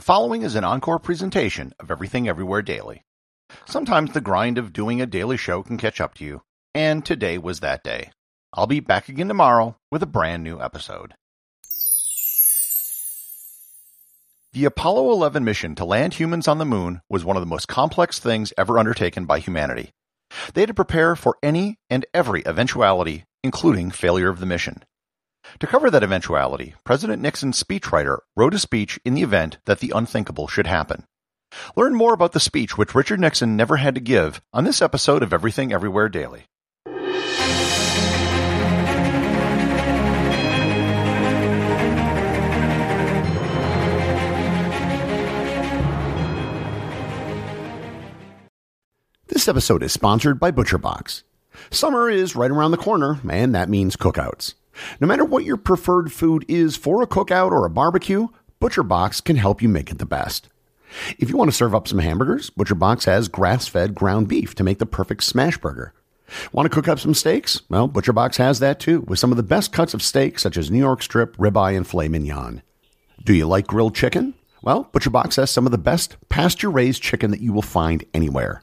The following is an encore presentation of Everything Everywhere Daily. Sometimes the grind of doing a daily show can catch up to you, and today was that day. I'll be back again tomorrow with a brand new episode. The Apollo 11 mission to land humans on the moon was one of the most complex things ever undertaken by humanity. They had to prepare for any and every eventuality, including failure of the mission. To cover that eventuality, President Nixon's speechwriter wrote a speech in the event that the unthinkable should happen. Learn more about the speech which Richard Nixon never had to give on this episode of Everything Everywhere Daily. This episode is sponsored by ButcherBox. Summer is right around the corner, and that means cookouts. No matter what your preferred food is for a cookout or a barbecue, ButcherBox can help you make it the best. If you want to serve up some hamburgers, ButcherBox has grass-fed ground beef to make the perfect smash burger. Want to cook up some steaks? Well, ButcherBox has that too, with some of the best cuts of steak such as New York strip, ribeye, and filet mignon. Do you like grilled chicken? Well, ButcherBox has some of the best pasture-raised chicken that you will find anywhere.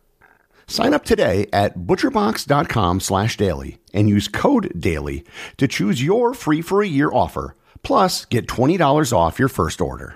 Sign up today at butcherbox.com slash daily and use code DAILY to choose your free for a year offer. Plus, get $20 off your first order.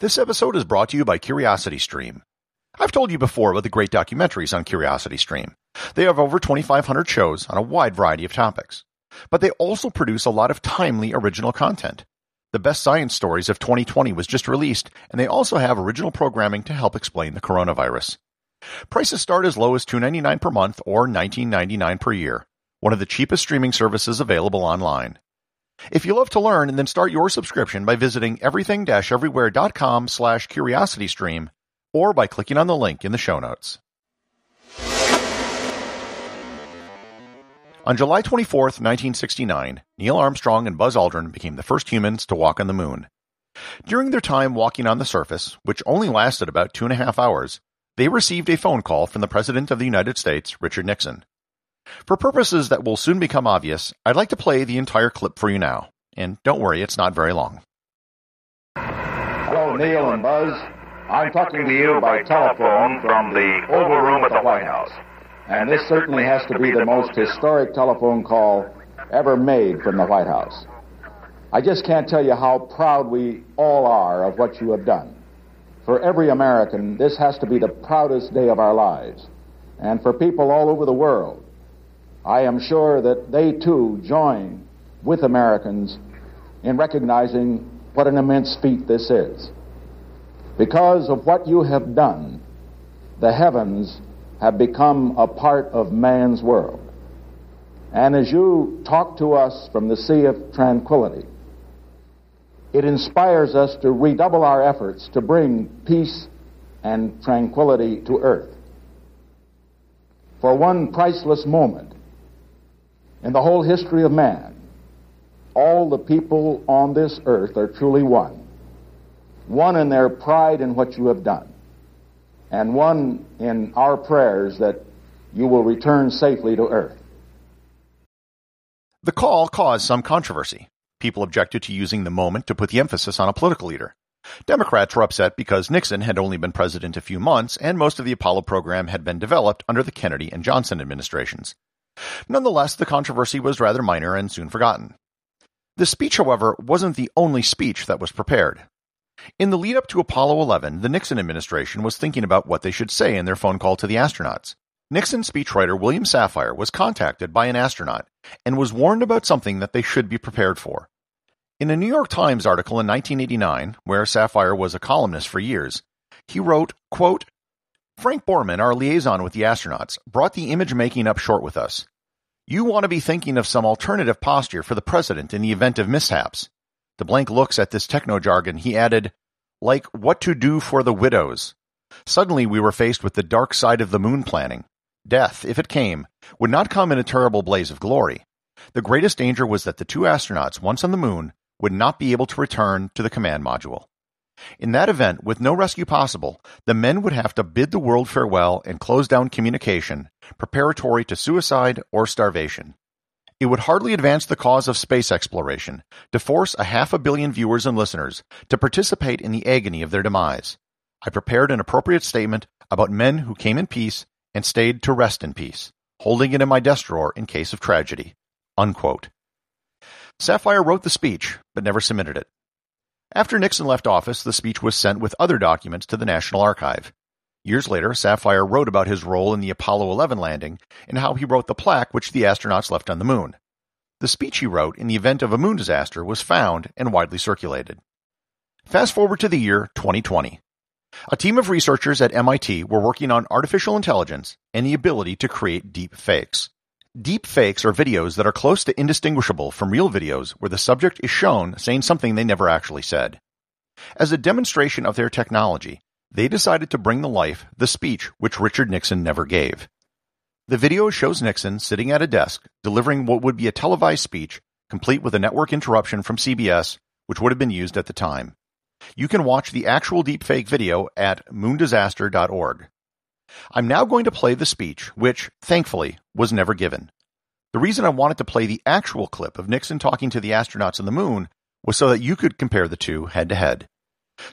This episode is brought to you by CuriosityStream. I've told you before about the great documentaries on CuriosityStream. They have over 2,500 shows on a wide variety of topics. But they also produce a lot of timely original content. The Best Science Stories of 2020 was just released, and they also have original programming to help explain the coronavirus. Prices start as low as $2.99 per month or $19.99 per year, one of the cheapest streaming services available online. If you love to learn, then start your subscription by visiting everything-everywhere.com slash curiositystream or by clicking on the link in the show notes. On July 24, 1969, Neil Armstrong and Buzz Aldrin became the first humans to walk on the moon. During their time walking on the surface, which only lasted about two and a half hours, they received a phone call from the President of the United States, Richard Nixon. For purposes that will soon become obvious, I'd like to play the entire clip for you now. And don't worry, it's not very long. Hello, Neil and Buzz. I'm talking to you by telephone from the Oval Room at the White House. And this certainly has to be the most historic telephone call ever made from the White House. I just can't tell you how proud we all are of what you have done. For every American, this has to be the proudest day of our lives. And for people all over the world, I am sure that they too join with Americans in recognizing what an immense feat this is. Because of what you have done, the heavens have become a part of man's world. And as you talk to us from the sea of tranquility, it inspires us to redouble our efforts to bring peace and tranquility to earth. For one priceless moment in the whole history of man, all the people on this earth are truly one. One in their pride in what you have done, and one in our prayers that you will return safely to earth. The call caused some controversy. People objected to using the moment to put the emphasis on a political leader. Democrats were upset because Nixon had only been president a few months and most of the Apollo program had been developed under the Kennedy and Johnson administrations. Nonetheless, the controversy was rather minor and soon forgotten. The speech, however, wasn't the only speech that was prepared. In the lead up to Apollo 11, the Nixon administration was thinking about what they should say in their phone call to the astronauts. Nixon speechwriter William Safire was contacted by an astronaut and was warned about something that they should be prepared for. In a New York Times article in 1989, where Safire was a columnist for years, he wrote, quote, Frank Borman, our liaison with the astronauts, brought the image making up short with us. You want to be thinking of some alternative posture for the president in the event of mishaps. The blank looks at this techno jargon, he added, like what to do for the widows. Suddenly we were faced with the dark side of the moon planning. Death, if it came, would not come in a terrible blaze of glory. The greatest danger was that the two astronauts, once on the moon, would not be able to return to the command module. In that event, with no rescue possible, the men would have to bid the world farewell and close down communication, preparatory to suicide or starvation. It would hardly advance the cause of space exploration to force a half a billion viewers and listeners to participate in the agony of their demise. I prepared an appropriate statement about men who came in peace and stayed to rest in peace, holding it in my desk drawer in case of tragedy. Unquote. Safire wrote the speech, but never submitted it. After Nixon left office, the speech was sent with other documents to the National Archive. Years later, Safire wrote about his role in the Apollo 11 landing and how he wrote the plaque which the astronauts left on the moon. The speech he wrote in the event of a moon disaster was found and widely circulated. Fast forward to the year 2020. A team of researchers at MIT were working on artificial intelligence and the ability to create deep fakes. Deep fakes are videos that are close to indistinguishable from real videos where the subject is shown saying something they never actually said. As a demonstration of their technology, they decided to bring to life the speech which Richard Nixon never gave. The video shows Nixon sitting at a desk delivering what would be a televised speech, complete with a network interruption from CBS, which would have been used at the time. You can watch the actual deepfake video at moondisaster.org. I'm now going to play the speech, which, thankfully, was never given. The reason I wanted to play the actual clip of Nixon talking to the astronauts on the moon was so that you could compare the two head to head.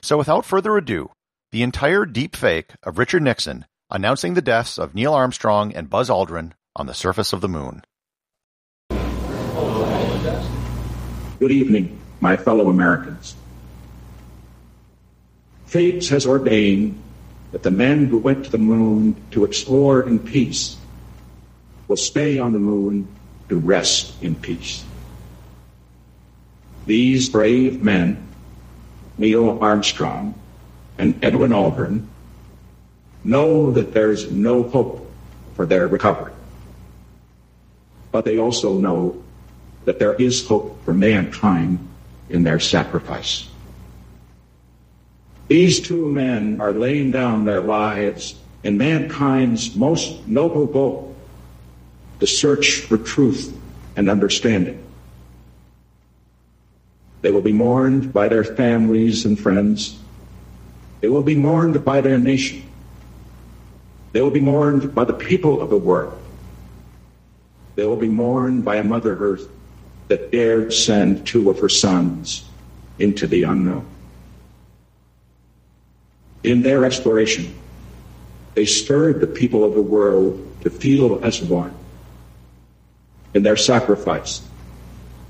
So without further ado, the entire deep fake of Richard Nixon announcing the deaths of Neil Armstrong and Buzz Aldrin on the surface of the moon. Good evening, my fellow Americans. Fate has ordained that the men who went to the moon to explore in peace will stay on the moon to rest in peace. These brave men, Neil Armstrong, and Edwin Aldrin know that there's no hope for their recovery. But they also know that there is hope for mankind in their sacrifice. These two men are laying down their lives in mankind's most noble goal, the search for truth and understanding. They will be mourned by their families and friends they will be mourned by their nation. They will be mourned by the people of the world. They will be mourned by a Mother Earth that dared send two of her sons into the unknown. In their exploration, they stirred the people of the world to feel as one. In their sacrifice,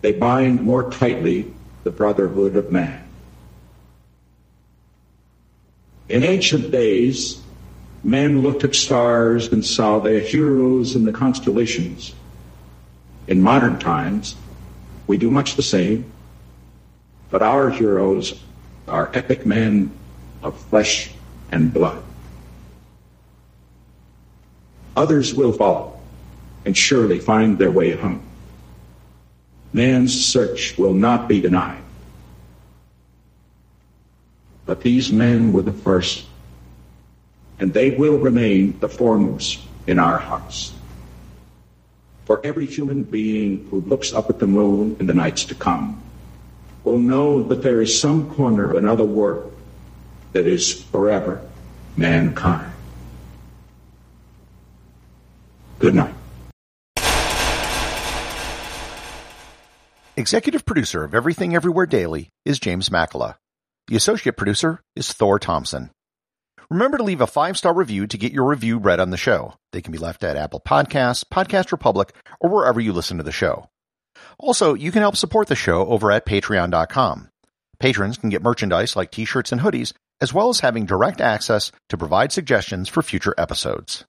they bind more tightly the brotherhood of man. In ancient days, men looked at stars and saw their heroes in the constellations. In modern times, we do much the same, but our heroes are epic men of flesh and blood. Others will follow and surely find their way home. Man's search will not be denied. But these men were the first, and they will remain the foremost in our hearts. For every human being who looks up at the moon in the nights to come will know that there is some corner of another world that is forever mankind. Good night. Executive producer of Everything Everywhere Daily is James Makala. The associate producer is Thor Thompson. Remember to leave a five star review to get your review read on the show. They can be left at Apple Podcasts, Podcast Republic, or wherever you listen to the show. Also, you can help support the show over at patreon.com. Patrons can get merchandise like t shirts and hoodies, as well as having direct access to provide suggestions for future episodes.